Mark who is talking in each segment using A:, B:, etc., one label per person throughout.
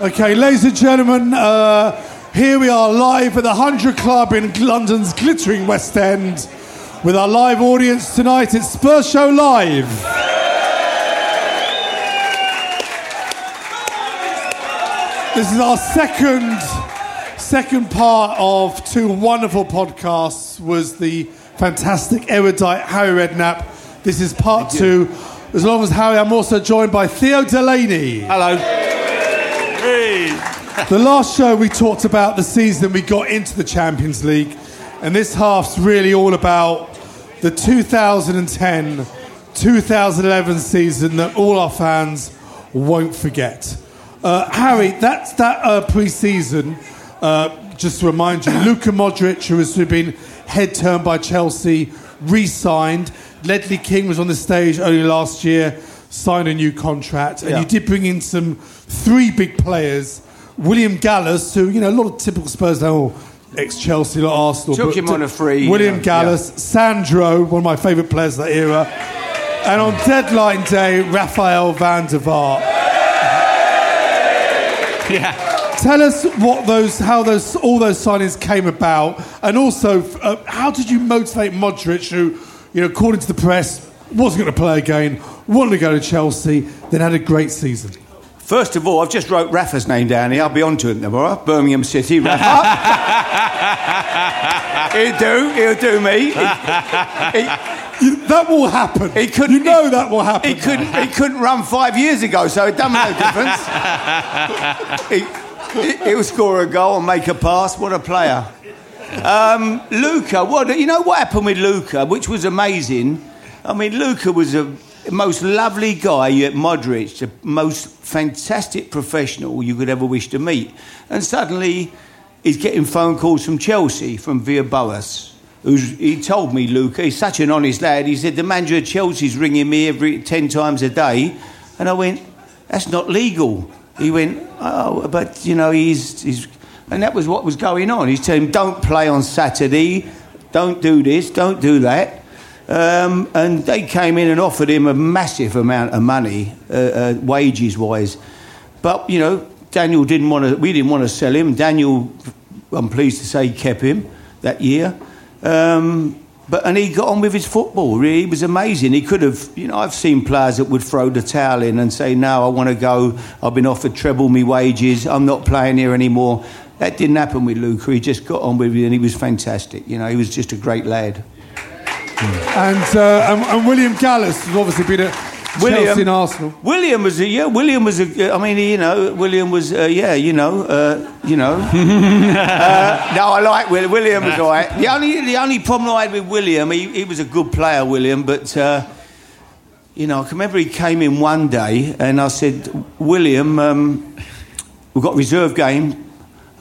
A: Okay, ladies and gentlemen, uh, here we are live at the 100 Club in London's glittering West End with our live audience tonight. It's Spurs Show Live. This is our second second part of two wonderful podcasts was the fantastic erudite Harry Redknapp. This is part two. As long as Harry, I'm also joined by Theo Delaney.
B: Hello.
A: The last show we talked about the season we got into the Champions League, and this half's really all about the 2010 2011 season that all our fans won't forget. Uh, Harry, that's that uh, pre season. Uh, just to remind you, Luka Modric, who has been head turned by Chelsea, re signed. Ledley King was on the stage only last year, signed a new contract, and
B: Yeah.
A: you did bring in some three big players. William Gallas, who, you know, a lot of typical Spurs now, ex Chelsea, like Arsenal.
B: Took him on a free,
A: William
B: yeah,
A: Gallas, Sandro, one of my favourite players of that era. And on deadline day, Raphael van der Vaart.
B: Yeah.
A: Tell us what those, how those, all those signings came about, and also uh, how did you motivate Modric, who, you know, according to the press, wasn't going to play again, wanted to go to Chelsea, then had a great season.
B: First of all, I've just wrote Rafa's name down here. I'll be on to him tomorrow. Birmingham City, Rafa. he'll do. He'll do me. He,
A: You, that will happen.
B: he couldn't.
A: You know that will happen.
B: He couldn't. He couldn't run five years ago, so it doesn't make a difference. he, he, he'll score a goal and make a pass. What a player! Um, Luka, what you know? What happened with Luka, which was amazing. I mean, Luka was a most lovely guy. Yet Modric, the most fantastic professional you could ever wish to meet, and suddenly he's getting phone calls from Chelsea from Villas-Boas. He told me, Luka, he's such an honest lad. He said the manager of Chelsea's ringing me every ten times a day, and I went, that's not legal. He went, oh, but you know, he's, he's, and that was what was going on. He's telling him, don't play on Saturday, don't do this, don't do that. Um, and they came in and offered him a massive amount of money, uh, uh, wages wise. But you know, Daniel didn't want to. We didn't want to sell him. Daniel, I'm pleased to say, kept him that year. Um, but and he got on with his football. Really, he was amazing. He could have, you know, I've seen players that would throw the towel in and say, "No, I want to go. I've been offered treble me wages. I'm not playing here anymore." That didn't happen with Luka. He just got on with it, and he was fantastic. You know, he was just a great lad.
A: And, uh, and, and William Gallas has obviously been at Chelsea and Arsenal.
B: William was a yeah. William was a. I mean, you know, William was uh, yeah. You know, uh, you know. uh, no, I like Will. William was all right. The only the only problem I had with William, he, he was a good player, William, but. Uh, you know, I can remember he came in one day and I said, William, um, we've got reserve game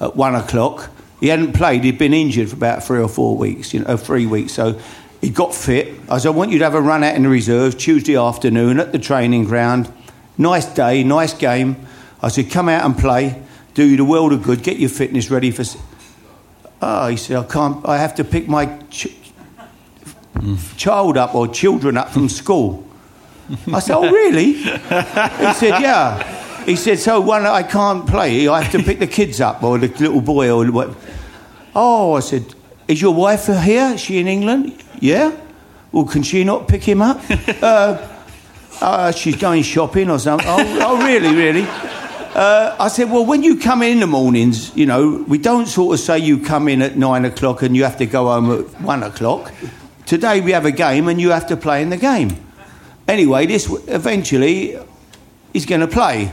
B: at one o'clock. He hadn't played. He'd been injured for about three or four weeks, you know, three weeks. So he got fit. I said, I want you to have a run out in the reserves Tuesday afternoon at the training ground. Nice day, nice game. I said, come out and play. Do you the world of good. Get your fitness ready for. Oh, he said, I can't. I have to pick my ch- child up or children up from school. I said, Oh, really? he said, Yeah. He said, So one, I can't play. I have to pick the kids up or the little boy or what. Oh, I said, Is your wife here? Is she in England? Yeah. Well, can she not pick him up? uh, uh, she's going shopping or something. Oh, oh really, really? Uh, I said, well, when you come in the mornings, you know, we don't sort of say you come in at nine o'clock and you have to go home at one o'clock. Today we have a game and you have to play in the game. Anyway, this eventually he's going to play.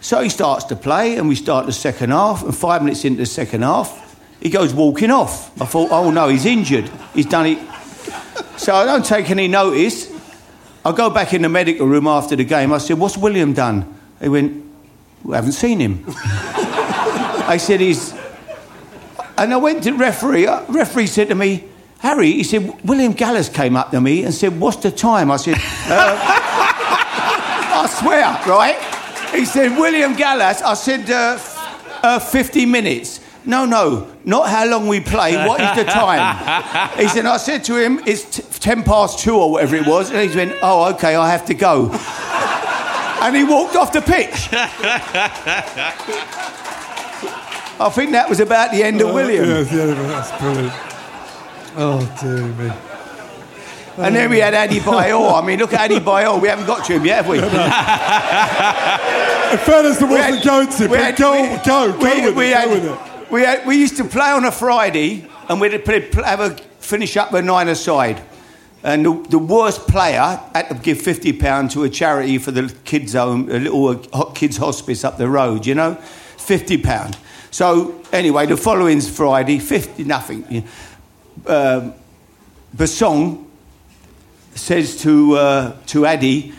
B: So he starts to play and we start the second half. And five minutes into the second half, he goes walking off. I thought, oh no, he's injured. He's done it. So I don't take any notice. I go back in the medical room after the game. I said, what's William done? He went, we haven't seen him. I said, he's. And I went to referee. Uh, referee said to me, Harry, he said, William Gallas came up to me and said, What's the time? I said, uh, I swear, right? He said, William Gallas. I said, uh, uh, 50 minutes. No, no, not how long we play. What is the time? He said, I said to him, it's t- 10 past two or whatever it was. And he went, Oh, okay, I have to go and he walked off the pitch. I think that was about the end of uh, William.
A: Yes, yeah, that's brilliant. Oh, dear me.
B: And then we had um, Adebayor. I mean, look at Adebayor. We haven't got to him yet, have we?
A: In fairness, there wasn't going to, but
B: had-
A: go,
B: we-
A: go, go
B: we-
A: with
B: we
A: it,
B: had-
A: go with it.
B: We, had, we used to play on a Friday and we'd play- have a finish up a nine aside. And the, the worst player had to give fifty pound to a charity for the kids' home, a little uh, kids' hospice up the road. You know, fifty pound. So anyway, the following Friday, fifty nothing. Um, Bassong says to uh, to Addy,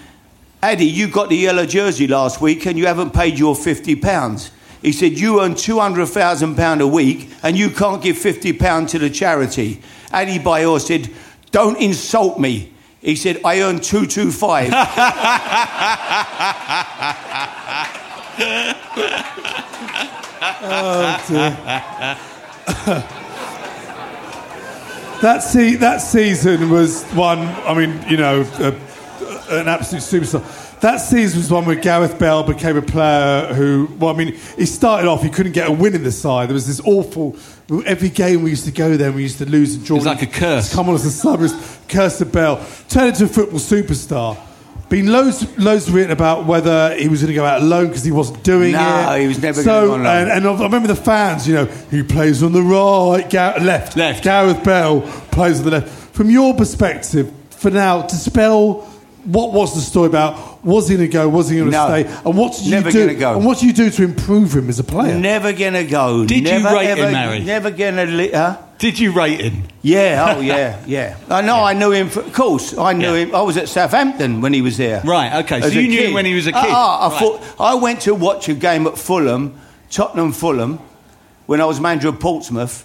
B: Addy, you got the yellow jersey last week and you haven't paid your fifty pounds. He said you earn two hundred thousand pound a week and you can't give fifty pound to the charity. Adebayor said, "Don't insult me." He said, "I earn two two five.
A: That, se- that season was one, I mean, you know, uh, an absolute superstar. That season was one where Gareth Bell became a player who, well, I mean, he started off, he couldn't get a win in the side. There was this awful, every game we used to go there, we used to lose and draw.
C: It was like a curse.
A: Come on as a sub, curse of Bell. Turned into a football superstar. Been loads, loads written about whether he was going to go out alone because he wasn't doing
B: No,
A: it.
B: No, he was never
A: so,
B: gonna go on loan.
A: and, and I remember the fans, you know, he plays on the right, Gar- left.
C: Left.
A: Gareth Bell plays on the left. From your perspective, for now, to spell what was the story about? Was he going to go? Was he going to
B: No.
A: stay? And what did you
B: Never
A: do?
B: gonna go.
A: And what do you do to improve him as a player?
B: Never gonna go.
C: Did you
B: never,
C: rate him,
B: ever,
C: Harry?
B: Never gonna. Li- huh?
C: Did you rate him?
B: Yeah, oh yeah, yeah. I know. I knew him. For, of course, I knew
C: Yeah.
B: him. I was at Southampton when he was there.
C: Right, okay, so
B: As
C: you
B: a
C: knew him when he was a kid.
B: Ah, I
C: Right.
B: thought I went to watch a game at Fulham, Tottenham Fulham, when I was manager of Portsmouth,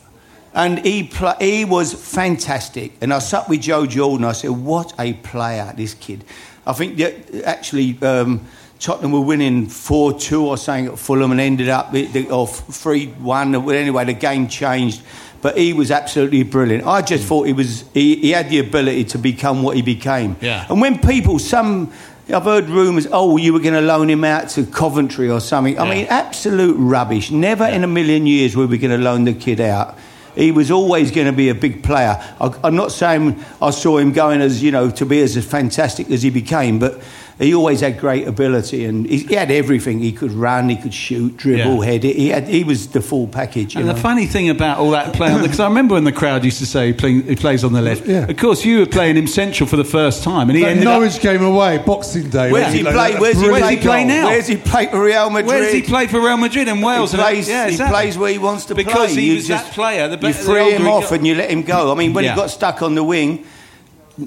B: and he pla he was fantastic. And I sat with Joe Jordan. I said, "What a player, this kid!" I think actually. Um, Tottenham were winning 4 2 or something at Fulham and ended up or 3 1. Anyway, the game changed. But he was absolutely brilliant. I just thought he was he, he had the ability to become what he became.
C: Yeah.
B: And when people, some, I've heard rumours, oh, you were going to loan him out to Coventry or something. I
C: Yeah.
B: mean, absolute rubbish. Never in a million years were we going to loan the kid out. He was always going to be a big player. I, I'm not saying I saw him going as, you know, to be as fantastic as he became, but he always had great ability and he, he had everything. He could run, he could shoot, dribble,
C: Yeah.
B: head. He, had, he was the full package. You
C: And
B: know?
C: the funny thing about all that play on because I remember when the crowd used to say he, play, he plays on the left.
A: Yeah.
C: Of course, you were playing him central for the first time, and he
A: That
C: ended
A: Norwich
C: up.
A: game away, Boxing Day.
B: Where's
A: wasn't
B: he play?
A: That
B: Where's he
C: Where's
B: play,
C: he play now?
B: Where's he play for Real Madrid?
C: Where does he play for Real Madrid and Wales?
B: He
C: And-
B: plays,
C: yeah,
B: he plays where he wants to
C: Because
B: play.
C: he
B: You
C: was that player, the
B: you
C: better- the
B: free him off
C: got-
B: and you let him go. I mean, when
C: Yeah.
B: he got stuck on the wing,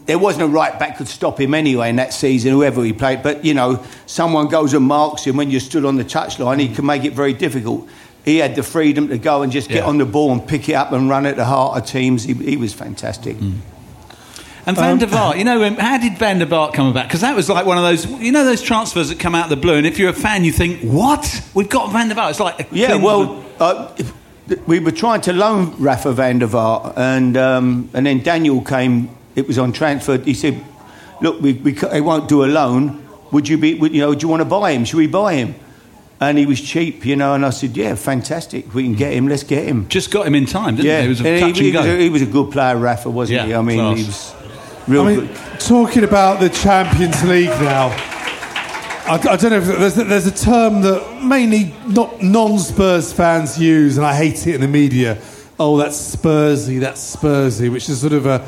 B: there wasn't a right back could stop him anyway in that season, whoever he played. But you know, someone goes and marks him when you're stood on the touchline, he can make it very difficult. he had the freedom to go and just get
C: Yeah.
B: on the ball and pick it up and run at the heart of teams. He, he was fantastic.
C: Mm. And Van der Vaart, you know, um, how did Van der Vaart come about? Because that was like one of those, you know, those transfers that come out of the blue. And if you're a fan, you think, "What? We've got Van der Vaart." It's like,
B: Yeah, well, uh, we were trying to loan Rafa van der Vaart, and um, and then Daniel came. It was on transfer. He said, "Look, we, we ca- won't do a loan. Would you be? Would, you know, do you want to buy him? Should we buy him?" And he was cheap, you know. And I said, "Yeah, fantastic. We can get him. Let's get him."
C: just got him in time, didn't
B: Yeah,
C: he? It was a
B: and
C: touch
B: he,
C: and
B: he was a, he was a good player, Rafa, wasn't
C: Yeah,
B: he? I mean,
C: class.
B: he was real
A: I mean,
B: good.
A: talking about the Champions League now, I, I don't know if there's, there's a term that mainly not non-Spurs fans use, and I hate it in the media. Oh, that's Spursy, that's Spursy, which is sort of a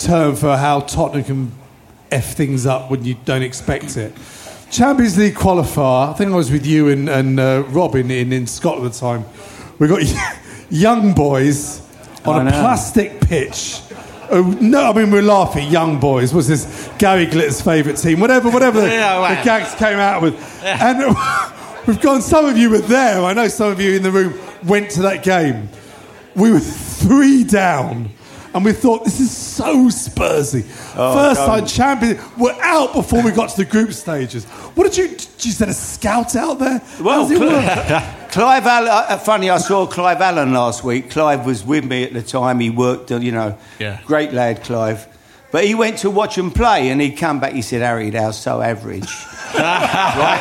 A: term for how Tottenham can f things up when you don't expect it. Champions League qualifier. I think I was with you and, and uh, Robin in, in Scotland at the time. We got young boys on a plastic pitch. Oh, no, I mean we're laughing. Young boys was this Gary Glitter's favourite team. Whatever, whatever the,
C: Yeah, wow.
A: the gags came out with. And we've gone. Some of you were there. I know some of you in the room went to that game. We were three down. And we thought this is so Spursy.
B: Oh,
A: First time
B: don't.
A: champion. We're out before we got to the group stages. What did you? Did you send a scout out there?
B: Well,
A: How does it
B: Cl- Clive Allen, uh, funny, I saw Clive Allen last week. Clive was with me at the time. He worked, uh, you know,
C: Yeah.
B: great lad, Clive. But he went to watch them play and he'd come back. He said, Harry, they're so average. right?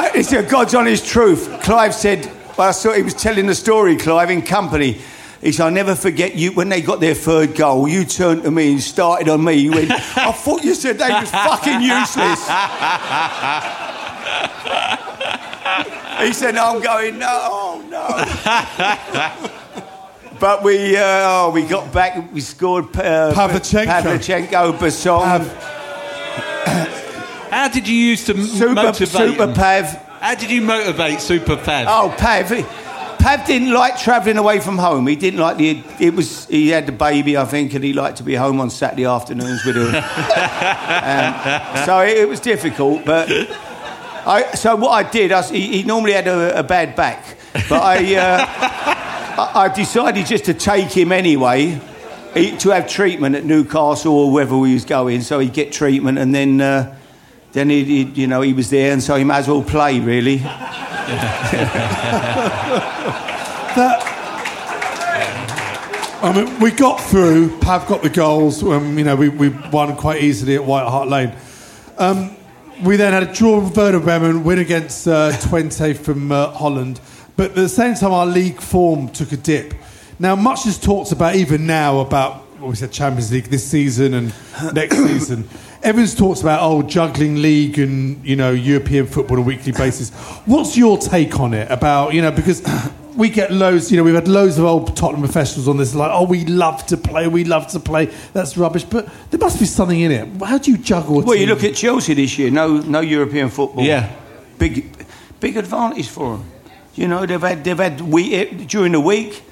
B: I, it's a God's honest truth. Clive said, well, I saw he was telling the story, Clive, in company. He said, I'll never forget you when they got their third goal. You turned to me and started on me. You went, I thought you said they was fucking useless. He said, no, I'm going, no, oh, no. but we, uh, oh, we got back, we scored uh,
A: Pavlyuchenko.
B: Pavlyuchenko, Bassong,
C: How did you use to m-
B: Super,
C: motivate?
B: Super
C: him?
B: Pav.
C: How did you motivate Super Pav?
B: Oh, Pav. Pav didn't like travelling away from home. He didn't like the. It was he had the baby, I think, and he liked to be home on Saturday afternoons with her. um, so it, it was difficult, but I. So what I did, I, he, he normally had a, a bad back, but I, uh, I, I decided just to take him anyway. To have treatment at Newcastle or wherever we was going, so he'd get treatment, and then uh, then he, he, you know, he was there, and so he might as well play, really.
A: I mean, we got through. Pav got the goals. Um, you know, we, we won quite easily at White Hart Lane. Um, we then had a draw with Werder Bremen, win against uh, Twente from uh, Holland. But at the same time, our league form took a dip. Now, much is talked about even now about what we said Champions League this season and next season. Everyone's talks about oh juggling league and you know European football on a weekly basis. What's your take on it? About you know because we get loads. You know we've had loads of old Tottenham professionals on this like oh we love to play, we love to play. That's rubbish. But there must be something in it. How do you juggle?
B: Well, you look at Chelsea this year. No, no European football.
C: Yeah.
B: big, big advantage for them. You know, they've had they've had week, eh, during the week.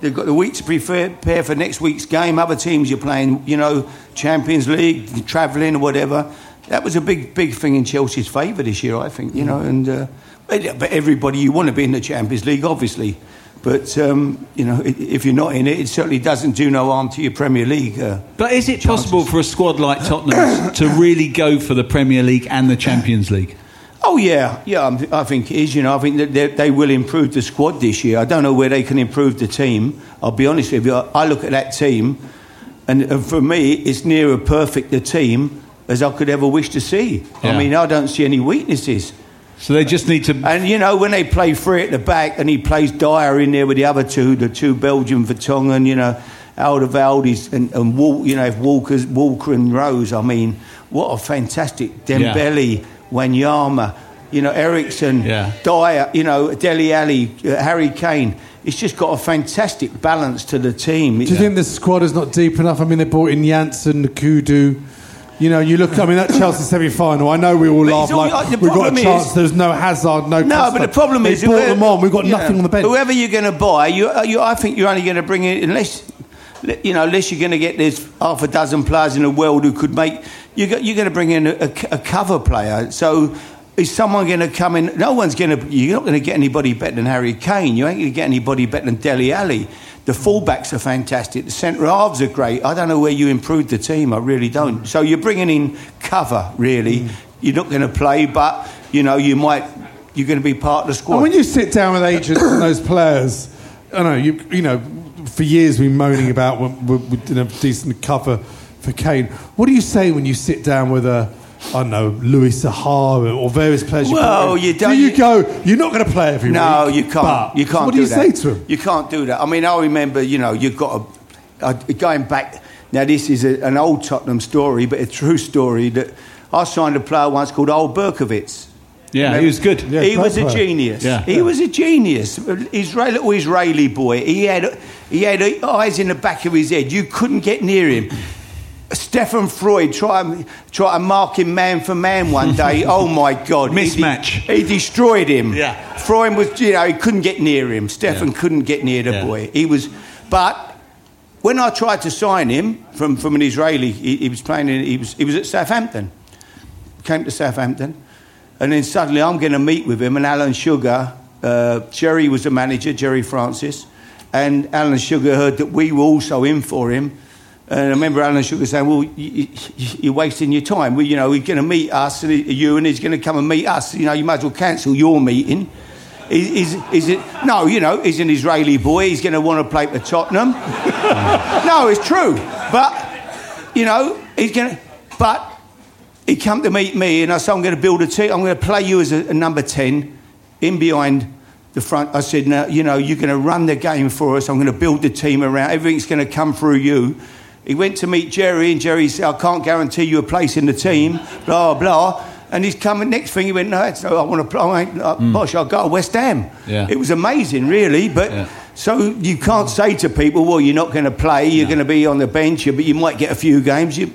B: They've got the week to prepare for next week's game. Other teams you're playing, you know, Champions League, travelling or whatever. That was a big, big thing in Chelsea's favour this year, I think. You know, and uh, but, everybody you want to be in the Champions League, obviously. But um, you know, if you're not in it, it certainly doesn't do no harm to your Premier League. Uh,
C: But is it possible for a squad like Tottenham to really go for the Premier League and the Champions League?
B: Oh yeah, yeah. I'm- think it is. You know, I think that they, will improve the squad this year. I don't know where they can improve the team. I'll be honest with you. I I look at that team, and, and for me, it's nearer perfect a team as I could ever wish to see.
C: Yeah.
B: I mean, I don't see any weaknesses.
C: So they just need to.
B: And you know, when they play three at the back, and he plays Dier in there with the other two, the two Belgian Vertonghen, you know, Alderweireld and, and you know, if Walker's Walker and Rose. I mean, what a fantastic Dembele, Wanyama, you know, Eriksen,
C: Yeah.
B: Dier, you know, Dele Alli, uh, Harry Kane. It's just got a fantastic balance to the team.
A: Do you think the squad is not deep enough? I mean, they brought in Janssen, N'Koudou. You know, you look. I mean, that Chelsea semi-final. I know we all
B: But
A: laugh
B: all-
A: like
B: the
A: we've got a
B: problem
A: chance.
B: is-
A: There's no Hazard, no.
B: No,
A: Costa.
B: but the problem
A: they
B: is
A: brought
B: whoever-
A: them on. We've got
B: you
A: nothing
B: know,
A: on the bench.
B: Whoever you're going to buy, you, uh, you, I think you're only going to bring in unless you know unless you're going to get there's half a dozen players in the world who could make. You got, you're going to bring in a, a- a cover player. So is someone going to come in? No one's going to. You're not going to get anybody better than Harry Kane. You ain't going to get anybody better than Dele Alli. The fullbacks are fantastic. The centre halves are great. I don't know where you improved the team. I really don't. So you're bringing in cover. Really, mm. you're not going to play, but you know you might. You're going to be part of the squad.
A: And when you sit down with agents and those players, I know you. You know, for years we've been moaning about we, we did a decent cover for Kane. What do you say when you sit down with a I don't know, Louis Saha or various players.
B: Well, you don't.
A: Do you go? You're not going to play every
B: no,
A: week.
B: No, you can't. you can't.
A: So what
B: do,
A: do you
B: that.
A: say to him?
B: You can't do that. I mean, I remember. You know, you've got to, uh, going back. Now, this is a, an old Tottenham story, but a true story. That I signed a player once called Eyal Berkovic.
C: Yeah, remember? he was good.
B: Yeah, he was player. a genius. Yeah. He yeah. was a genius. Israeli, little oh, Israeli boy. He had he had eyes in the back of his head. You couldn't get near him. Steffen Freund tried try to mark him man for man one day. oh my God!
C: Mismatch.
B: He, he, destroyed him.
C: Yeah.
B: Freund was, you know, he couldn't get near him. Steffen yeah. couldn't get near the yeah. boy. He was, but when I tried to sign him from, from an Israeli, he, he was playing. In, he was he was at Southampton. Came to Southampton, and then suddenly I'm going to meet with him and Alan Sugar. Uh, Gerry was the manager, Gerry Francis, and Alan Sugar heard that we were also in for him and I remember Alan Sugar saying, "Well, you, are wasting your time. Well, you know, he's going to meet us, and you, and he's going to come and meet us. You know, you might as well cancel your meeting." Is, is, is it? No, you know, he's an Israeli boy. He's going to want to play for Tottenham. no, it's true. But you know, he's going to. But he come to meet me, and I said, "I'm going to build a team. I'm going to play you as a, a number ten, in behind." the front. I said, "Now, you know, you're going to run the game for us. I'm going to build the team around. Everything's going to come through you." He went to meet Gerry, and Gerry said, I can't guarantee you a place in the team, blah, blah. And he's coming, next thing he went, No, I want to play. I uh, mm. Bosh, I'll go to West Ham.
C: Yeah.
B: It was amazing, really. But yeah. so you can't say to people, Well, you're not going to play, you're no. going to be on the bench, but you might get a few games. You,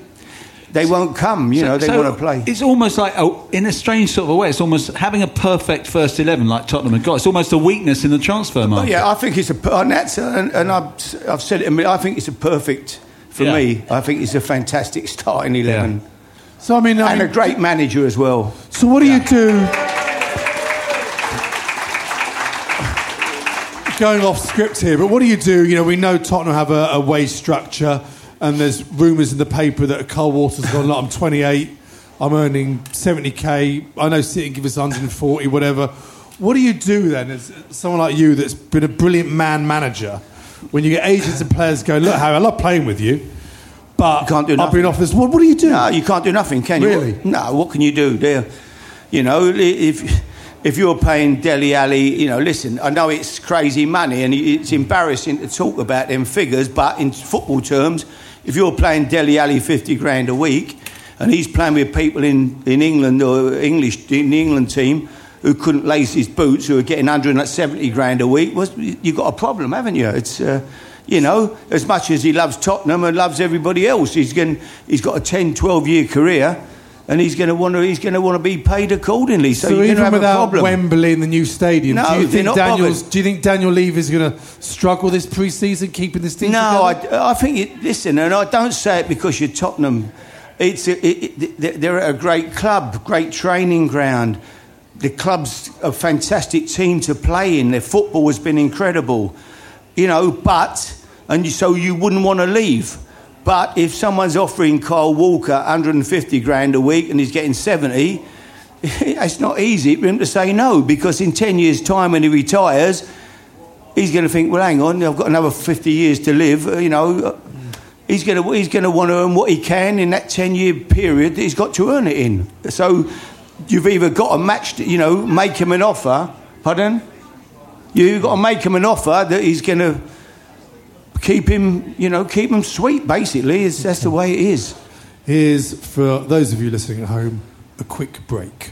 B: they won't come, you so, know, they so want to play.
C: It's almost like, oh, in a strange sort of a way, it's almost having a perfect first 11 like Tottenham have got. It's almost a weakness in the transfer market.
B: yeah, I think it's a, and, that's, and, and I've, I've said it, I mean, I think it's a perfect for yeah. me, I think it's a fantastic starting 11. Yeah.
A: So, I mean, I
B: and
A: mean,
B: a great manager as well.
A: So, what do yeah. you do? Going off script here, but what do you do? You know, we know Tottenham have a, a wage structure, and there's rumours in the paper that Kyle Walker's gone, look, I'm 28, I'm earning 70k. I know City give us 140, whatever. What do you do then, as someone like you that's been a brilliant man manager? when you get agents and players going, look, Harry, I love playing with you, but
B: you can't do
A: I've been off this. What, what do you do?
B: No, you can't do nothing, can you?
A: Really?
B: No. What can you do? There, you know, if if you're paying Dele Alli, you know, listen, I know it's crazy money and it's embarrassing to talk about them figures, but in football terms, if you're playing Dele Alli 50 grand a week and he's playing with people in, in England or English in the England team who couldn't lace his boots, who are getting 170 grand a week, well, you've got a problem, haven't you? It's, uh, you know, as much as he loves Tottenham and loves everybody else, he's, he's got a 10, 12 year career. And he's going to want to. He's going to want to be paid accordingly. So,
A: so
B: you're
A: even
B: have
A: without
B: a problem.
A: Wembley in the new stadium,
B: no,
A: do you think
B: Daniel's?
A: Do you think Daniel Levy is going to struggle this pre-season, keeping this team?
B: No,
A: together?
B: I, I think. It, listen, and I don't say it because you're Tottenham. It's a, it, it, they're a great club, great training ground the club's a fantastic team to play in. Their football has been incredible, you know. But and so you wouldn't want to leave. But if someone's offering Kyle Walker 150 grand a week and he's getting 70, it's not easy for him to say no because in 10 years' time when he retires, he's going to think, well, hang on, I've got another 50 years to live, uh, you know. Uh, he's going to, he's going to want to earn what he can in that 10 year period that he's got to earn it in. So you've either got to match, you know, make him an offer. Pardon? You've got to make him an offer that he's going to keep him, you know, keep him sweet. Basically, it's, that's the way it is.
A: Here's for those of you listening at home a quick break.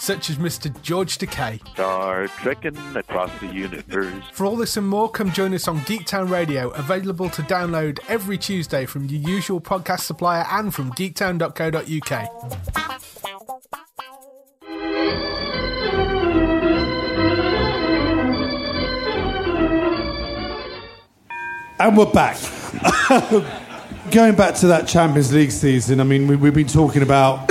D: Such as Mr. George Takei.
E: Star trekking across the universe.
D: For all this and more, come join us on Geektown Radio, available to download every Tuesday from your usual podcast supplier and from geektown.co.uk.
A: And we're back. Going back to that Champions League season, I mean, we, we've been talking about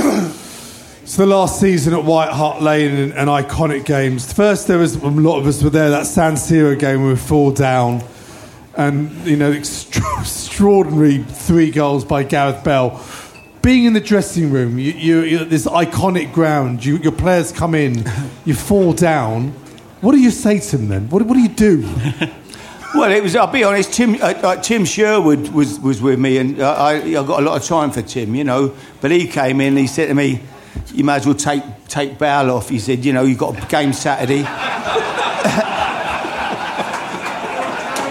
A: so the last season at White Hart Lane and, and iconic games. First, there was a lot of us were there. That San Siro game where we fall down, and you know, extra- extraordinary three goals by Gareth Bell. Being in the dressing room, you, you, you this iconic ground. You, your players come in, you fall down. What do you say to them then? What, what do you do?
B: Well, it was. I'll be honest. Tim, uh, uh, Tim Sherwood was, was with me, and uh, I, I got a lot of time for Tim, you know. But he came in. He said to me, "You might as well take take Bale off." He said, "You know, you've got a game Saturday."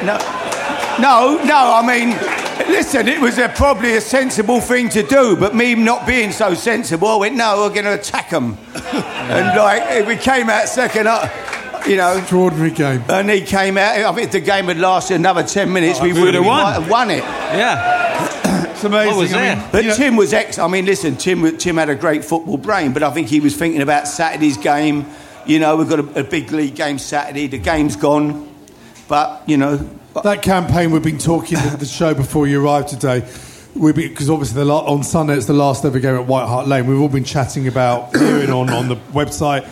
B: no, no, no. I mean, listen. It was a, probably a sensible thing to do, but me not being so sensible, I went, "No, we're going to attack them." and like we came out second up, you know.
A: Extraordinary game.
B: And he came out. I think if the game had lasted another ten minutes, oh, we,
C: we
B: would have
C: won.
B: might have won it.
C: Yeah.
A: It's amazing.
C: I was
A: I mean,
C: there.
B: But
A: you know-
B: Tim was ex. I mean, listen, Tim. Tim had a great football brain, but I think he was thinking about Saturday's game. You know, we've got a, a big league game Saturday. The game's gone, but you know,
A: That campaign we've been talking the, the show before you arrived today. Because obviously the la- on Sunday it's the last ever game at White Hart Lane. We've all been chatting about hearing on on the website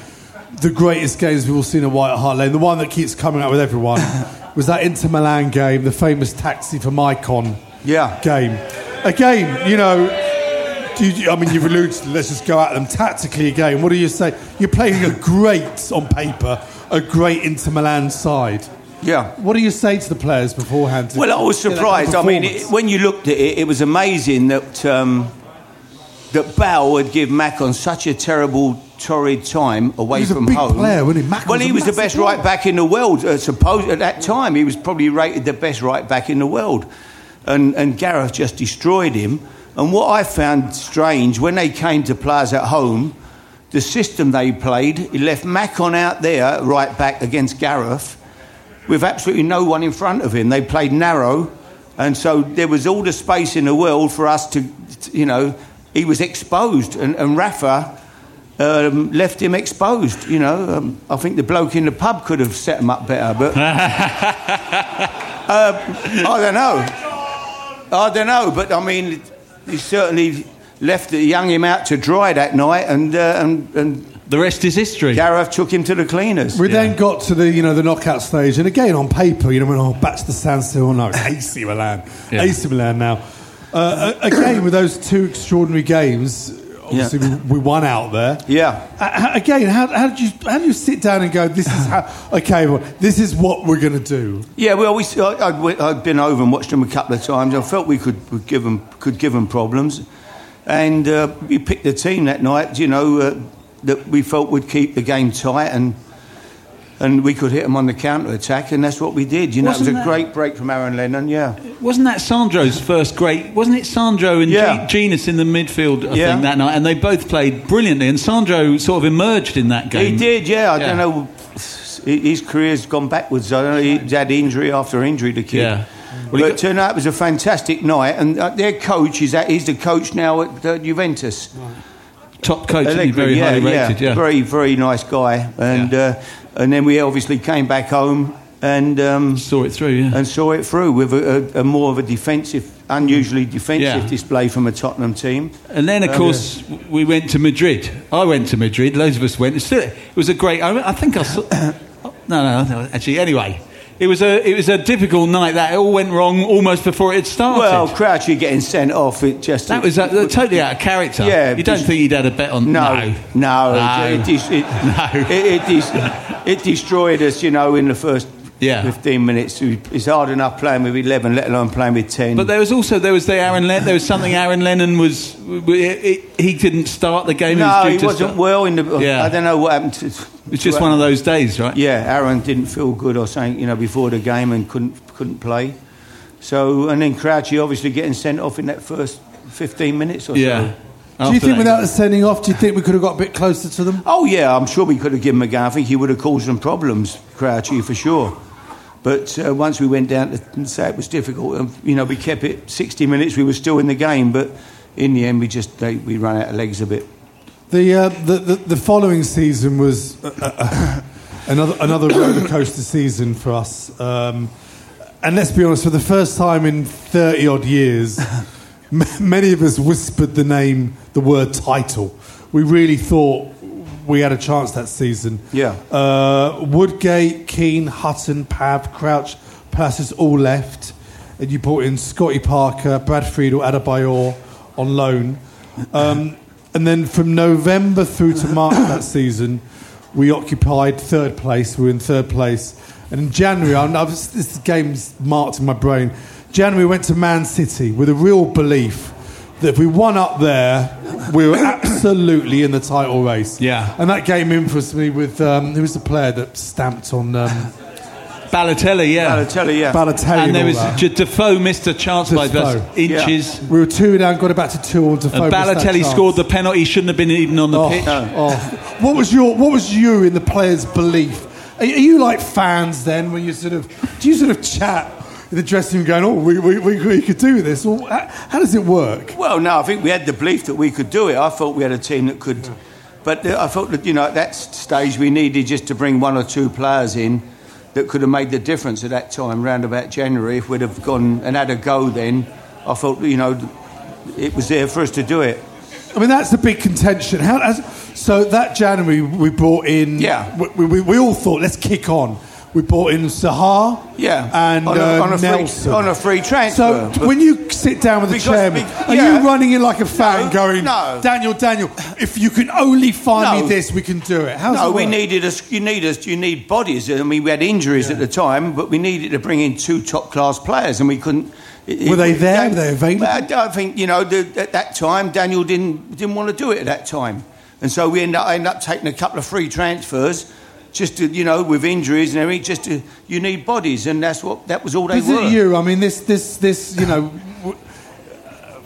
A: the greatest games we've all seen at White Hart Lane. The one that keeps coming up with everyone was that Inter Milan game, the famous taxi for Maicon
B: yeah.
A: game. Again, you know, you, I mean, you've alluded to let's just go at them tactically again. What do you say? You're playing a great, on paper, a great Inter Milan side.
B: Yeah.
A: What do you say to the players beforehand?
B: Well, I was
A: get that kind of
B: surprised. I mean, it, when you looked at it, it was amazing that um, that Bale would give Maicon such a terrible, torrid time away
A: He was a
B: from home.
A: player, wasn't he? Maicon
B: well, he was the best
A: player.
B: right back in the world. Uh, suppose at that time, he was probably rated the best right back in the world, and and Gareth just destroyed him. And what I found strange when they came to players at home, the system they played, he left Maicon out there right back against Gareth with absolutely no one in front of him. They played narrow, and so there was all the space in the world for us to, you know, he was exposed, and, and Rafa um, left him exposed. You know, um, I think the bloke in the pub could have set him up better, but uh, I don't know. I don't know, but I mean, he certainly left the young him out to dry that night, and uh, and, and
C: The rest is history.
B: Gareth took him to the cleaners.
A: We then got to the you know the knockout stage, and again on paper, you know, when oh back to the San Siro, no, it's AC Milan,
C: Yeah.
A: AC Milan now. Uh, a- again with those two extraordinary games, obviously
B: Yeah.
A: we, we won out there.
B: Yeah.
A: Uh, again, how, how did you how do you sit down and go? This is how okay, well, this is what we're going to do.
B: Yeah, well, we, I, I'd been over and watched them a couple of times. I felt we could, give them could give them problems, and uh, we picked the team that night. You know uh, that we felt would keep the game tight and. And we could hit them on the counter attack, and that's what we did. You know, it was a
C: that-
B: great break from Aaron Lennon. Yeah,
C: Wasn't that Sandro's first great? Wasn't it Sandro and
B: Yeah.
C: Ge- Jenas in the midfield? I
B: Yeah.
C: think that night, and they both played brilliantly. And Sandro sort of emerged in that game.
B: he did. Yeah, I
C: Yeah.
B: don't know. His career's gone backwards. I don't know. He's had injury after injury. The kid.
C: Yeah. Well,
B: but uh, no, it was a fantastic night, and uh, their coach is at, he's the coach now at uh, Juventus.
C: Top coach.
B: Allegri,
C: very
B: yeah,
C: highly
B: yeah.
C: rated. Yeah,
B: very very nice guy, and uh, and then we obviously came back home and um,
C: saw it through. Yeah,
B: and saw it through with a, a, a more of a defensive, unusually defensive
C: Yeah.
B: display from a Tottenham team.
C: And then, of
B: Um,
C: course, we went to Madrid. I went to Madrid. Loads of us went. It was a great. I, I think I saw. No, no, no. Actually, anyway, It was a it was a difficult night. That it all went wrong almost before it started.
B: Well, Crouchy getting sent off, it just
C: that was uh, totally out of character.
B: Yeah,
C: you don't think he'd had a bet on?
B: No,
C: no,
B: no,
C: No.
B: It, it, it, it, it, des- it destroyed us, you know, in the first
C: Yeah.
B: 15 minutes. It's hard enough playing with 11, let alone playing with 10.
C: But there was also there was the Aaron Len- there was something Aaron Lennon was he didn't start the game.
B: no,
C: was
B: he wasn't
C: start-
B: well in the.
C: Yeah.
B: I don't know what happened to.
C: It's just one of those days, right?
B: Yeah, Aaron didn't feel good or something, you know, before the game and couldn't couldn't play. So and then Crouchy obviously getting sent off in that first 15 minutes or
C: Yeah.
B: so.
A: Do you think without the sending off, do you think we could have got a bit closer to them?
B: Oh yeah, I'm sure we could have given him a go. I think he would have caused some problems, Crouchy for sure. But uh, once we went down to say it was difficult, um, you know, we kept it 60 minutes. We were still in the game, but in the end, we just they, we ran out of legs a bit.
A: The, uh, the, the the following season was uh, uh, another another roller coaster season for us. Um, and let's be honest, for the first time in thirty odd years, m- many of us whispered the name, the word title. We really thought we had a chance that season.
B: Yeah.
A: Uh, Woodgate, Keane, Hutton, Pav, Crouch, Palacios all left. And you brought in Scotty Parker, Brad Friedel, Adebayor on loan. Um, and then from November through to March that season, we occupied third place. We were in third place. And in January, I know this, game's marked in my brain. January, we went to Man City with a real belief that if we won up there, we were absolutely in the title race.
C: Yeah.
A: And that game influenced me with um, who was the player that stamped on um,
C: Balotelli, yeah.
B: Balotelli, yeah.
A: Balotelli.
C: and there was
A: that.
C: Defoe missed a chance by
A: Defoe.
C: just inches.
A: We were two down, got it back to two. Or Defoe
C: And Balotelli scored the penalty. He shouldn't have been even on the
A: Oh,
C: pitch.
A: oh. What was your What was you in the players' belief? Are, are you like fans then? When you sort of do you sort of chat in the dressing room, going, "Oh, we, we, we, we could do this." Or how, how does it work?
B: Well, no, I think we had the belief that we could do it. I thought we had a team that could, but uh, I thought that you know at that stage we needed just to bring one or two players in that could have made the difference at that time, round about January. If we'd have gone and had a go, then I thought you know it was there for us to do it.
A: I mean, that's the big contention. How, as, so that January we brought in.
B: Yeah.
A: We, we, we all thought let's kick on. We brought in Saha.
B: Yeah,
A: And
B: on a,
A: uh,
B: on a free
A: Nelson.
B: on a free transfer.
A: So when you sit down with the chairman,
B: be-
A: are you running in like a fan,
B: No,
A: going,
B: no.
A: "Daniel, Daniel, if you can only find
B: No.
A: me this, we can do it." How's
B: no,
A: it
B: we needed us. You need us. You need bodies. I mean, we had injuries at the time, but we needed to bring in two top class players, and we couldn't. it-
A: Were they there? Were they available?
B: I don't think you know. The, at that time, Daniel didn't didn't want to do it at that time, and so we ended up, ended up taking a couple of free transfers. Just to, you know, with injuries and everything, just to, you need bodies, and that's what that was all they
A: Is
B: were.
A: it you? I mean, this, this, this. You know,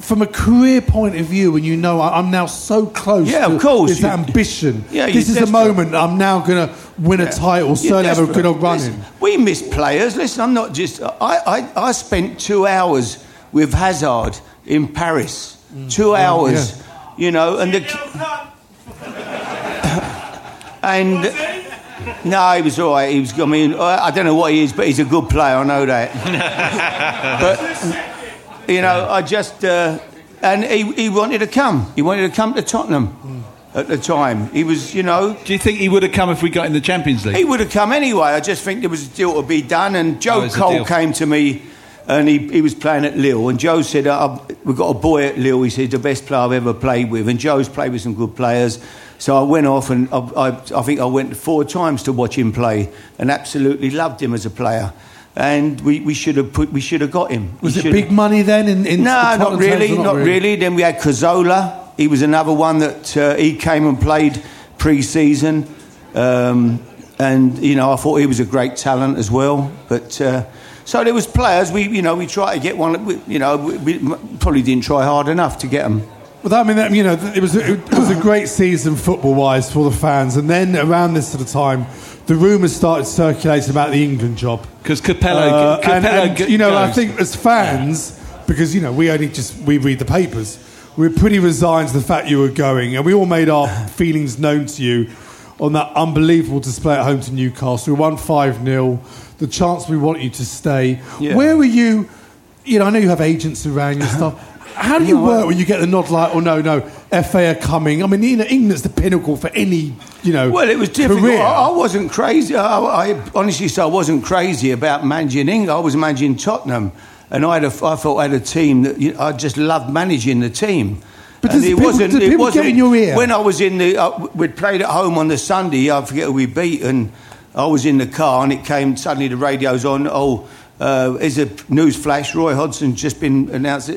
A: from a career point of view, when you know I- I'm now so close.
B: Yeah,
A: to
B: of course.
A: This
B: You-
A: ambition.
B: Yeah,
A: this is a
B: desperate.
A: moment. I'm now going to win a title.
B: You're
A: Certainly have a
B: desperate.
A: good old run in.
B: We miss players. Listen, I'm not just. I, I, I spent two hours with Hazard in Paris. Mm. Two hours. You know, and the. and. No, he was all right. He was. I mean, I I don't know what he is, but he's a good player. I know that. but you know, I just uh, and he, he wanted to come. He wanted to come to Tottenham at the time. He was, you know,
C: Do you think he would have come if we got in the Champions League?
B: he would have come anyway. I just think there was a deal to be done. And
C: Oh,
B: Joe
C: a
B: Cole came to me and he, he was playing at Lille. And Joe said, uh, We've got a boy at Lille. He said, the best player I've ever played with. And Joe's played with some good players. So I went off and I, I, I think I went four times to watch him play and absolutely loved him as a player. And we, we should have put we should have got him.
A: Was
B: We
A: it big money then? In, in
B: no, not really,
A: or
B: not, really. Then we had Cazorla. He was another one that uh, he came and played pre-season, um, and you know I thought he was a great talent as well. But uh, so there was players. We you know we tried to get one. We, you know we, we probably didn't try hard enough to get them.
A: Well, that, I mean, that, you know, it was it was a great season football-wise for the fans, and then around this sort of time, the rumours started circulating about the England job.
C: Because Capello,
A: Uh,
C: Capello
A: and,
C: g-
A: you know, I think as fans, because you know we only just we read the papers, we're pretty resigned to the fact you were going, and we all made our feelings known to you on that unbelievable display at home to Newcastle. We won five 0 The chance we want you to stay.
B: Yeah.
A: Where were you? You know, I know you have agents around you and stuff. How do you
B: No,
A: work when you get the nod like, oh no, no, FA are coming. I mean, you know, England's the pinnacle for any, you know,
B: Well, it was difficult.
A: career.
B: I, I wasn't crazy. I, I honestly say I wasn't crazy about managing England. I was managing Tottenham, and I had a, I thought I had a team that you I just loved managing the team.
A: But
B: And
A: does
B: it
A: people-
B: wasn't. it wasn't
A: get in your ear?
B: when I was in the. Uh, we'd played at home on the Sunday. I forget who we beat, and I was in the car, and it came suddenly. The radio's on. Oh, uh, is a news flash. Roy Hodgson's just been announced.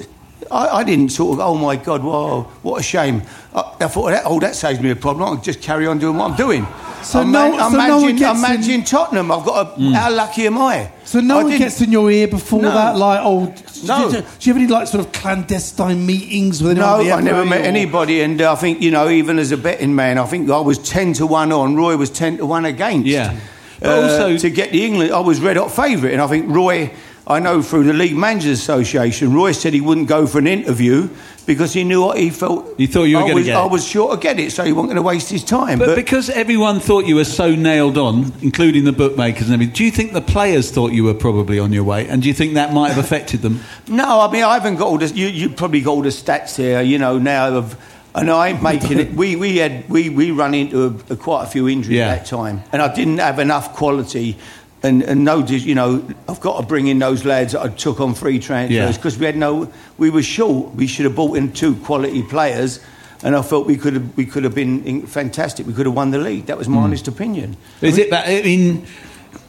B: I, I didn't sort of. Oh my God! Whoa! What a shame. I, I thought, oh, that saves me a problem. I'll just carry on doing what I'm doing.
A: So
B: I'm,
A: no-
B: I'm
A: so no one
B: managing.
A: gets
B: I'm
A: in-
B: managing Tottenham. I've got a. How lucky am I?
A: So no
B: I
A: one
B: didn't-
A: gets in your ear before
B: No.
A: that, like, oh,
B: No.
A: Do, you- do you have any like sort of clandestine meetings with anyone?
B: No, I never met
A: or-
B: anybody, and uh, I think you know, even as a betting man, I think I was ten to one on. Roy was ten to one against.
C: Yeah. But
B: Uh,
C: also-
B: to get the England, I was red hot favourite, and I think Roy. I know through the League Managers Association, Roy said he wouldn't go for an interview because he knew what he felt.
C: He thought you were
B: I
C: gonna
B: was-
C: get it.
B: I was sure to get it, so he wasn't going to waste his time.
C: But, because everyone thought you were so nailed on, including the bookmakers and everything, do you think the players thought you were probably on your way? And do you think that might have affected them?
B: No, I mean I haven't got all the. You you probably got all the stats here, you know now of. And I ain't making it. We we had we, we run into a, a quite a few injuries
C: Yeah.
B: at that time, and I didn't have enough quality. And, and no, you know, I've got to bring in those lads that I took on free transfers because we had no. We were short. We should have brought in two quality players, and I felt we could have we could have been fantastic. We could have won the league. That was my honest opinion.
C: Is it that? I mean,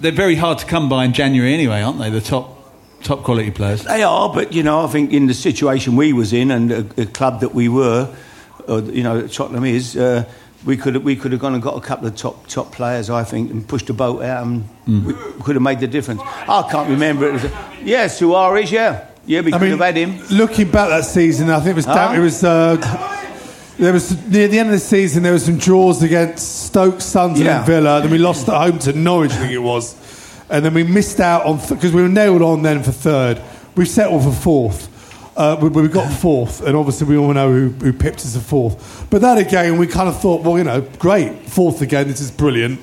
C: they're very hard to come by in January anyway, aren't they? The top top quality players.
B: They are, but you know, I think in the situation we was in and a, a club that we were, or, you know, that Tottenham is, uh, we could have, we could have gone and got a couple of top top players, I think, and pushed the boat out, and we could have made the difference. I can't remember. It was, yeah, Suarez, yeah, yeah, we
A: I
B: could
A: mean,
B: have had him.
A: looking back that season, I think it was
B: Huh?
A: it was. Uh, there was near the end of the season. There was some draws against Stoke, Sunderland,
B: Yeah.
A: and Villa. Then we lost at home to Norwich, I think it was, and then we missed out on because we were nailed on then for third. We settled for fourth. Uh, we, we got fourth, and obviously we all know who, who pipped us a fourth. But that again, we kind of thought, well, you know, great, fourth again. This is brilliant.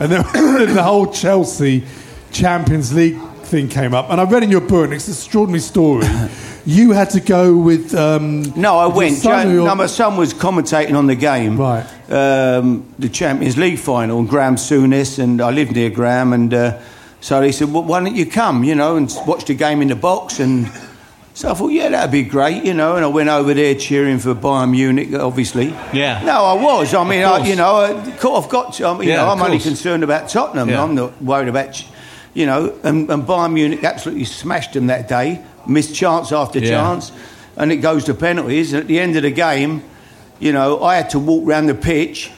A: And then the whole Chelsea Champions League thing came up, and I read in your book, and it's an extraordinary story. you had to go with. Um,
B: No, I went.
A: son your-
B: no, my son was commentating on the game,
A: Right.
B: Um, the Champions League final, and Graham Souness, and I lived near Graham, and uh, so he said, well, "Why don't you come, you know, and watch the game in the box?" And so I thought, "Yeah, that'd be great," you know. And I went over there cheering for Bayern Munich, obviously.
C: Yeah.
B: No, I was. I mean, I, you know, I, I've got. To, I mean, you
C: Yeah,
B: know, I'm only concerned about Tottenham.
C: Yeah.
B: I'm not worried about. Ch- You know, and, and Bayern Munich absolutely smashed them that day, missed chance after
C: Yeah.
B: chance, and it goes to penalties. And at the end of the game, you know, I had to walk round the pitch,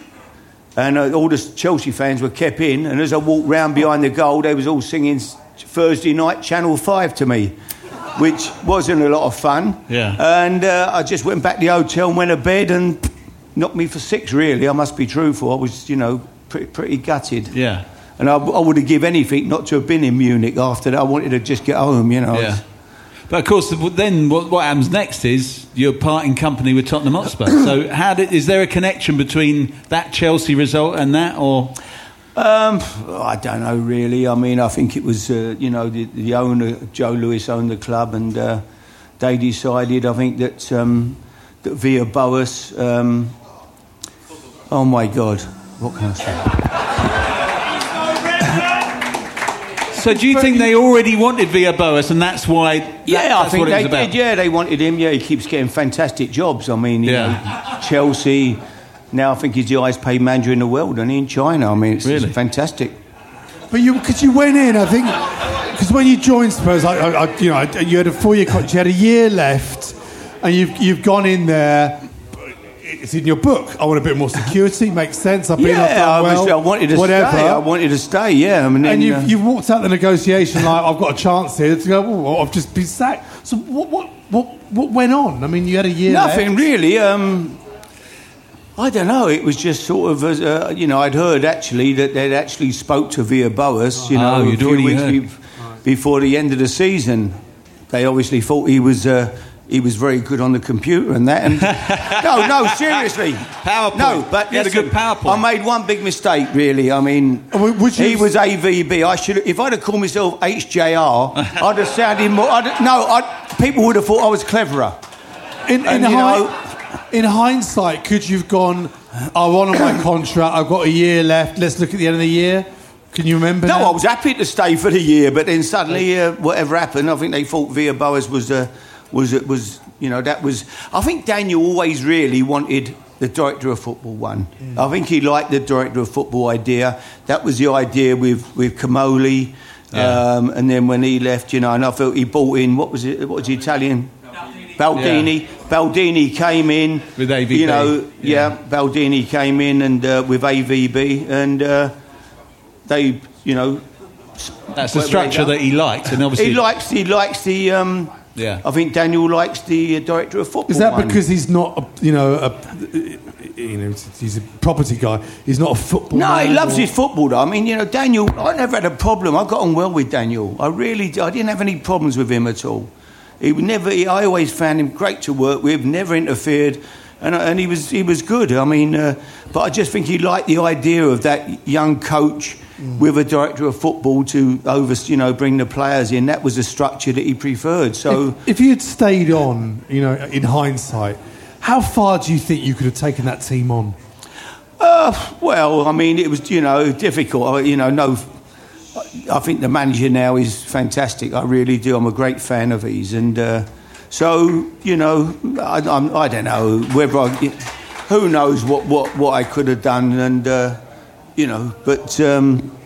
B: and uh, all the Chelsea fans were kept in. And as I walked round behind the goal, they was all singing Thursday night Channel Five to me, which wasn't a lot of fun.
C: Yeah.
B: And uh, I just went back to the hotel and went to bed and knocked me for six. Really, I must be truthful. I was, you know, pretty, pretty gutted.
C: Yeah.
B: And I, I would have give anything not to have been in Munich after that. I wanted to just get home, you know.
C: Yeah. But of course, then what, what happens next is you're parting company with Tottenham Hotspur. so, how did, is there a connection between that Chelsea result and that, or
B: Um, I don't know really. I mean, I think it was uh, you know the, the owner Joe Lewis owned the club, and uh, they decided. I think that um, that Villas-Boas. Um, oh my God, what can I say?
C: so? Do you think they already wanted Villas-Boas, and that's why? that-
B: Yeah, I
C: that's
B: think
C: what
B: they did. Yeah, they wanted him. Yeah, he keeps getting fantastic jobs. I mean, you
C: Yeah.
B: know, Chelsea. Now I think he's the highest paid manager in the world, and in China. I mean, it's, it's fantastic.
A: But you, because you went in, I think, because when you joined Spurs, I, I, I, you know, I- you had a four-year contract, you had a year left, and you've you've gone in there. It's in your book. I want a bit more security. Makes sense. I've been. I've
B: Yeah,
A: done
B: I, was,
A: well,
B: I wanted to
A: whatever.
B: stay. I wanted to stay. Yeah, I mean,
A: and you've,
B: uh,
A: you've walked out the negotiation like I've got a chance here to go. Well, I've just been sacked. So what what what what went on? I mean, you had a year.
B: Nothing
A: left.
B: really. Um, I don't know. It was just sort of, uh, you know, I'd heard actually that they'd actually spoke to Villas-Boas, you know,
C: Oh,
B: a few weeks
C: heard.
B: be- before the end of the season. They obviously thought he was. Uh, he was very good on the computer and that. And no, no, seriously.
C: PowerPoint.
B: No, but
C: He had a good PowerPoint.
B: I made one big mistake, really. I mean,
A: would- would you-
B: he was AVB. I should, if I'd have called myself HJR, I'd have sounded more. I'd, no, I'd, people would have thought I was cleverer.
A: In, in
B: And, you
A: high,
B: know,
A: in hindsight, could you've gone? I want on my contract. I've got a year left. Let's look at the end of the year. Can you remember?
B: No,
A: now?
B: I was happy to stay for the year, but then suddenly, uh, whatever happened, I think they thought Villas-Boas was uh, was was you know that was. I think Daniel always really wanted the director of football one. I think he liked the director of football idea. That was the idea with with Comolli,
C: Yeah.
B: um, and then when he left, you know, and I felt he brought in what was it? What was the Italian? Baldini. Baldini came in
C: With AVB,
B: You know, yeah.
C: yeah.
B: Baldini came in and uh, with AVB, and uh, they, you know,
C: That's the
B: Where- where
C: structure that he liked, and obviously
B: he likes he likes the. Um,
C: Yeah.
B: I think Daniel likes the uh, director of football.
A: Is that
B: one.
A: because he's not, a, you know, a, you know, he's a property guy. He's not a football.
B: No, he loves
A: or-
B: his football. Though. I mean, you know, Daniel. I never had a problem. I got on well with Daniel. I really, I didn't have any problems with him at all. He never. He, I always found him great to work with. Never interfered, and and he was he was good. I mean, uh, but I just think he liked the idea of that young coach with a director of football to over, you know, bring the players in. That was the structure that he preferred. So.
A: If, if you had stayed on, you know, in hindsight, how far do you think you could have taken that team on?
B: Uh, well, I mean, it was, you know, difficult. You know, no. I think the manager now is fantastic. I really do. I'm a great fan of his, and uh, so you know, I, I'm, I don't know whether I, who knows what, what, what I could have done, and uh, you know, but um,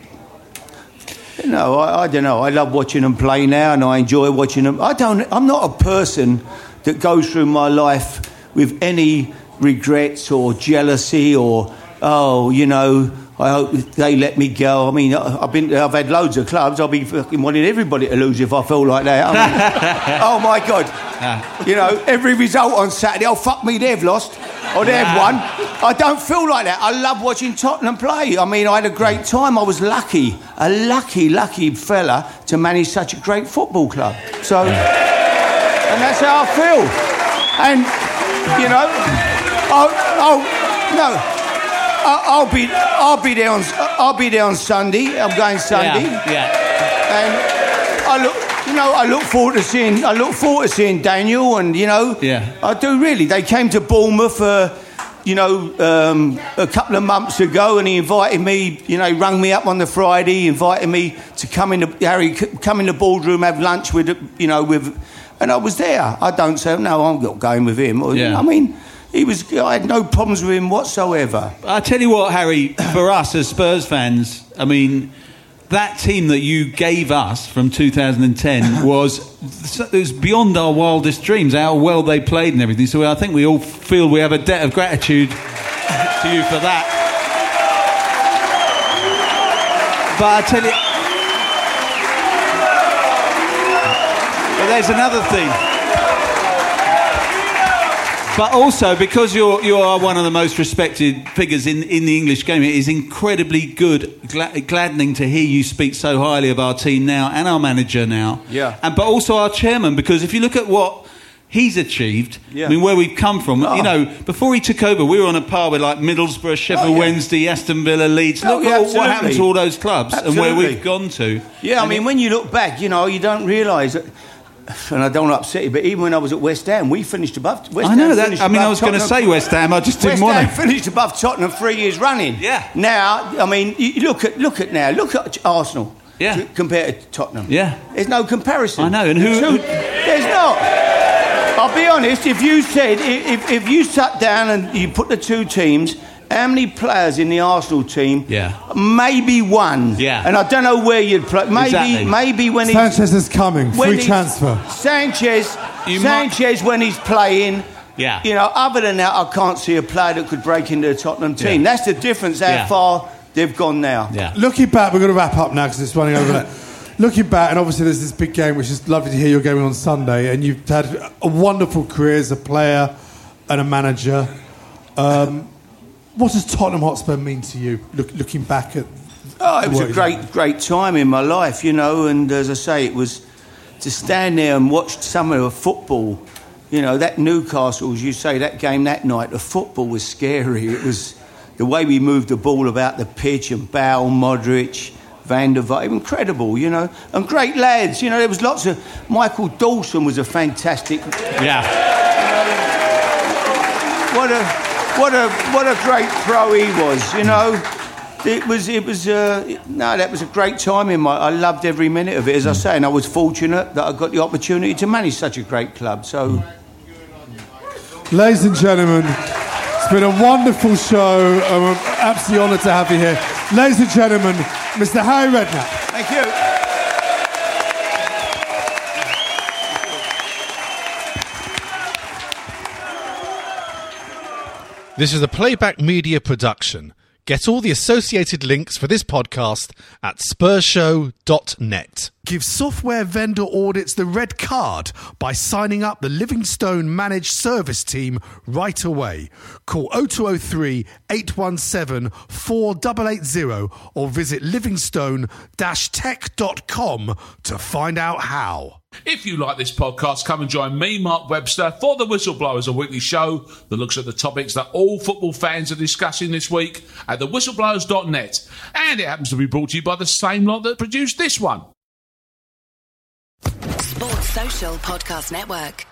B: you know, I, I don't know. I love watching them play now, and I enjoy watching them. I don't. I'm not a person that goes through my life with any regrets or jealousy or oh, you know. I hope they let me go. I mean, I've been, I've had loads of clubs. I'll be fucking wanting everybody to lose if I feel like that. I mean, oh my god! Ah. You know, every result on Saturday. Oh fuck me, they've lost or they've ah. won. I don't feel like that. I love watching Tottenham play. I mean, I had a great time. I was lucky, a lucky, lucky fella to manage such a great football club. So, ah. and that's how I feel. And you know, oh, oh no. I'll be, I'll be there on, I'll be there on Sunday. I'm going Sunday,
C: yeah, yeah.
B: and I look, you know, I look forward to seeing, I look forward to seeing Daniel, and you know,
C: Yeah.
B: I do really. They came to Bournemouth, uh, you know, um, a couple of months ago, and he invited me. You know, he rung me up on the Friday, invited me to come in the Harry, come in the boardroom, have lunch with, you know, with, and I was there. I don't say no, I'm not going with him. Or,
C: Yeah.
B: I mean, he was. I had no problems with him whatsoever.
C: I tell you what, Harry, for us as Spurs fans, I mean, that team that you gave us from 2010 was it was beyond our wildest dreams. How well they played and everything. So I think we all feel we have a debt of gratitude to you for that. But I tell you, but there's another thing. But also, because you're, you are one of the most respected figures in, in the English game, it is incredibly good, gla- gladdening to hear you speak so highly of our team now and our manager now.
B: Yeah.
C: And, but also our chairman, because if you look at what he's achieved,
B: Yeah.
C: I mean, where we've come from,
B: Oh.
C: you ah. know, before he took over, we were on a par with like Middlesbrough, Sheffield
B: Oh, yeah.
C: Wednesday, Aston Villa, Leeds.
B: Oh,
C: Look
B: yeah,
C: at what happened to all those clubs and where we've gone to.
B: Yeah, I mean,
C: it-
B: when you look back, you know, you don't realise that. And I don't want to upset you, but even when I was at West Ham, we finished above. West
C: I know
B: Ham
C: that. I mean, I was going to say West Ham. I just didn't
B: West
C: want
B: Ham
C: to.
B: finished above Tottenham three years running.
C: Yeah.
B: Now, I mean, you look at look at now. Look at Arsenal.
C: Yeah.
B: to- compared to Tottenham.
C: Yeah.
B: There's no comparison.
C: I know, and who-
B: two- there's not. I'll be honest. If you said if if you sat down and you put the two teams. How many players in the Arsenal team?
C: Yeah.
B: Maybe one.
C: Yeah.
B: And I don't know where you'd play. Maybe,
C: Exactly.
B: maybe when he's
A: Sanchez is coming. Free
B: he's-
A: transfer.
B: Sanchez,
C: You might-
B: Sanchez when he's playing.
C: Yeah.
B: You know, other than that, I can't see a player that could break into the Tottenham team.
C: Yeah.
B: That's the difference. How
C: Yeah.
B: far they've gone now.
C: Yeah.
A: Looking back, we're going to wrap up now because it's running over. Looking back, and obviously there's this big game, which is lovely to hear you're going on Sunday, and you've had a wonderful career as a player and a manager. Um, what does Tottenham Hotspur mean to you, look, looking back at?
B: Oh, it was a
A: you-
B: great, great time in my life, you know. And as I say, it was to stand there and watch some of the football. You know, that Newcastle, as you say, that game that night, the football was scary. It was the way we moved the ball about the pitch and Bale, Modric, Van der Vaart, incredible, you know. And great lads, you know, there was lots of. Michael Dawson was a fantastic
C: Yeah.
B: what a what a what a great pro he was. You know, it was it was uh, no, that was a great time in my. I loved every minute of it. As I say, and I was fortunate that I got the opportunity to manage such a great club. So,
F: Ladies and gentlemen, it's been a wonderful show. I'm absolutely honoured to have you here. Ladies and gentlemen, Mr. Harry Redknapp.
B: thank you.
G: This is a playback media production. Get all the associated links for this podcast at spursshow.net.
A: Give software vendor audits the red card by signing up the Livingstone Managed Service Team right away. Call 0203 817 4880 or visit livingstone tech.com to find out how.
H: If you like this podcast, come and join me, Mark Webster, for The Whistleblowers, a weekly show that looks at the topics that all football fans are discussing this week at thewhistleblowers.net. And it happens to be brought to you by the same lot that produced this one.
I: Sports Social Podcast Network.